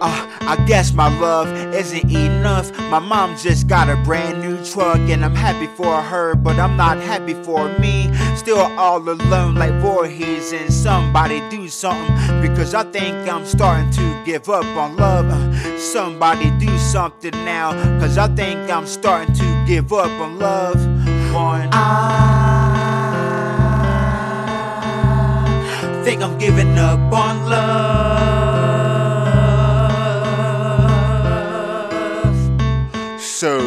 Uh, I guess my love isn't enough. My mom just got a brand new truck, and I'm happy for her, but I'm not happy for me. Still all alone like Voorhees, and somebody do something because I think I'm starting to give up on love. Uh, somebody do something now, cause I think I'm starting to give up on love. One. I think I'm giving up on love. So,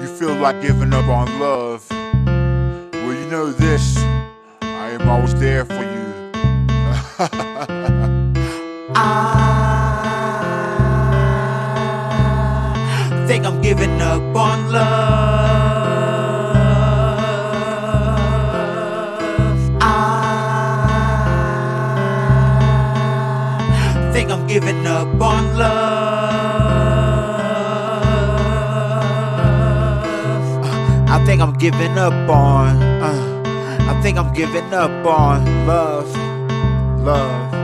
you feel like giving up on love? Well, you know this. I am always there for you. I think I'm giving up on love. I think I'm giving up on love. I think I'm giving up on. Uh, I think I'm giving up on love. Love.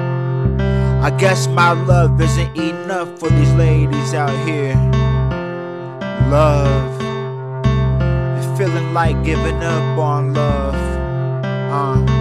I guess my love isn't enough for these ladies out here. Love. Feeling like giving up on love. Uh.